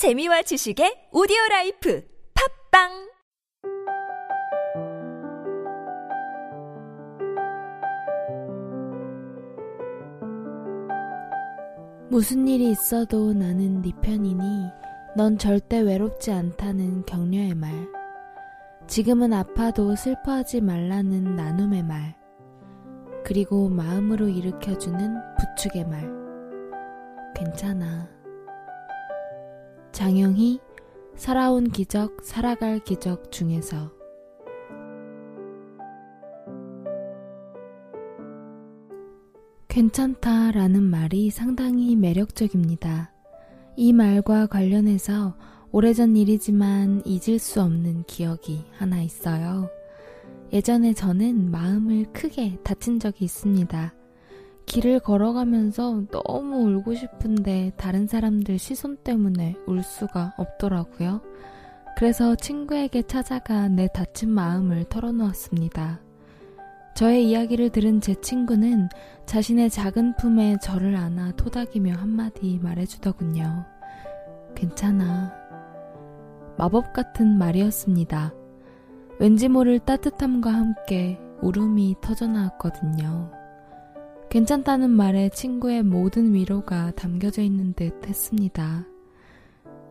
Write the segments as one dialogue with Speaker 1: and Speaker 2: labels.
Speaker 1: 재미와 지식의 오디오 라이프 팟빵
Speaker 2: 무슨 일이 있어도 나는 네 편이니 넌 절대 외롭지 않다는 격려의 말. 지금은 아파도 슬퍼하지 말라는 나눔의 말. 그리고 마음으로 일으켜주는 부축의 말. 괜찮아. 장영희, 살아온 기적, 살아갈 기적 중에서 괜찮다 라는 말이 상당히 매력적입니다. 이 말과 관련해서 오래전 일이지만 잊을 수 없는 기억이 하나 있어요. 예전에 저는 마음을 크게 다친 적이 있습니다. 길을 걸어가면서 너무 울고 싶은데 다른 사람들 시선 때문에 울 수가 없더라고요. 그래서 친구에게 찾아가 내 다친 마음을 털어놓았습니다. 저의 이야기를 들은 제 친구는 자신의 작은 품에 저를 안아 토닥이며 한마디 말해주더군요. 괜찮아. 마법 같은 말이었습니다. 왠지 모를 따뜻함과 함께 울음이 터져나왔거든요. 괜찮다는 말에 친구의 모든 위로가 담겨져 있는 듯 했습니다.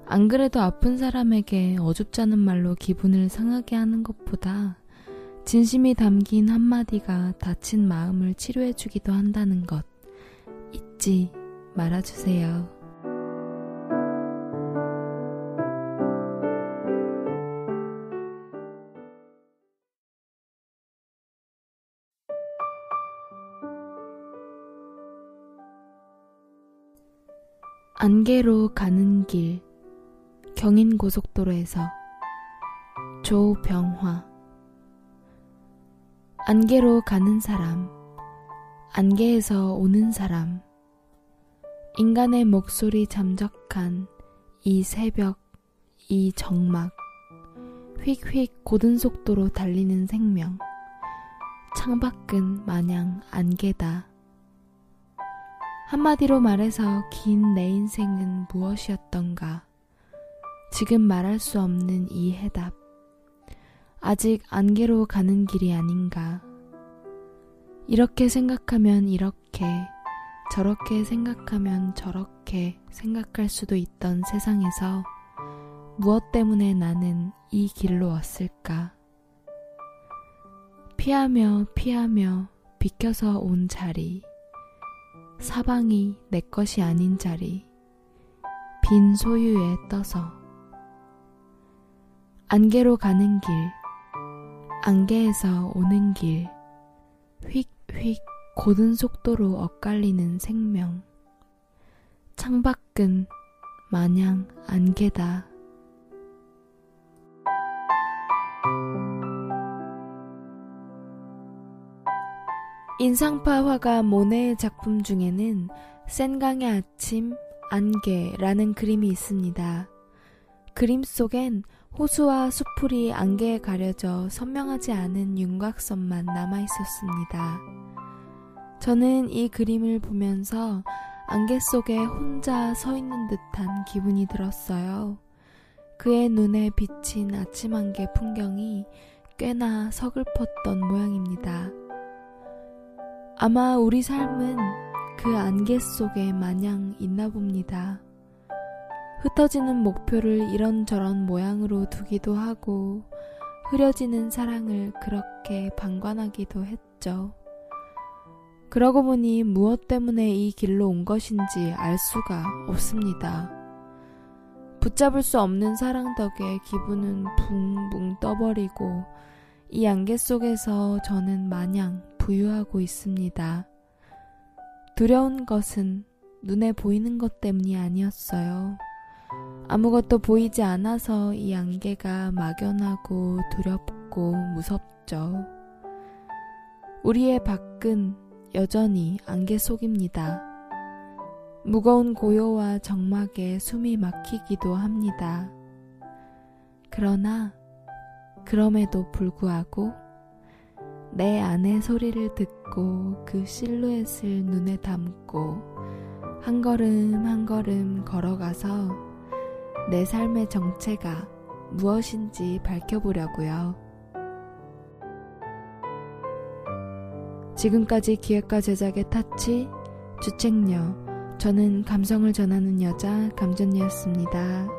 Speaker 2: 안 그래도 아픈 사람에게 어줍잖은 말로 기분을 상하게 하는 것보다 진심이 담긴 한마디가 다친 마음을 치료해주기도 한다는 것 잊지 말아주세요. 안개로 가는 길 경인 고속도로에서 조병화. 안개로 가는 사람 안개에서 오는 사람 인간의 목소리 잠적한 이 새벽 이 정막 휙휙 고든 속도로 달리는 생명 창밖은 마냥 안개다 한마디로 말해서 긴 내 인생은 무엇이었던가? 지금 말할 수 없는 이 해답. 아직 안개로 가는 길이 아닌가? 이렇게 생각하면 이렇게, 저렇게 생각하면 저렇게 생각할 수도 있던 세상에서 무엇 때문에 나는 이 길로 왔을까? 피하며 피하며 비켜서 온 자리. 사방이 내 것이 아닌 자리, 빈 소유에 떠서, 안개로 가는 길, 안개에서 오는 길, 휙휙 고든 속도로 엇갈리는 생명, 창밖은 마냥 안개다. 인상파 화가 모네의 작품 중에는 센강의 아침, 안개라는 그림이 있습니다. 그림 속엔 호수와 수풀이 안개에 가려져 선명하지 않은 윤곽선만 남아 있었습니다. 저는 이 그림을 보면서 안개 속에 혼자 서 있는 듯한 기분이 들었어요. 그의 눈에 비친 아침 안개 풍경이 꽤나 서글펐던 모양입니다. 아마 우리 삶은 그 안개 속에 마냥 있나 봅니다. 흩어지는 목표를 이런저런 모양으로 두기도 하고 흐려지는 사랑을 그렇게 방관하기도 했죠. 그러고 보니 무엇 때문에 이 길로 온 것인지 알 수가 없습니다. 붙잡을 수 없는 사랑 덕에 기분은 붕붕 떠버리고 이 안개 속에서 저는 마냥 부유하고 있습니다. 두려운 것은 눈에 보이는 것 때문이 아니었어요. 아무것도 보이지 않아서 이 안개가 막연하고 두렵고 무섭죠. 우리의 밖은 여전히 안개 속입니다. 무거운 고요와 정막에 숨이 막히기도 합니다. 그러나, 그럼에도 불구하고 내 안의 소리를 듣고 그 실루엣을 눈에 담고 한 걸음 한 걸음 걸어가서 내 삶의 정체가 무엇인지 밝혀보려고요. 지금까지 기획과 제작의 타치, 주책녀, 저는 감성을 전하는 여자 감전이었습니다.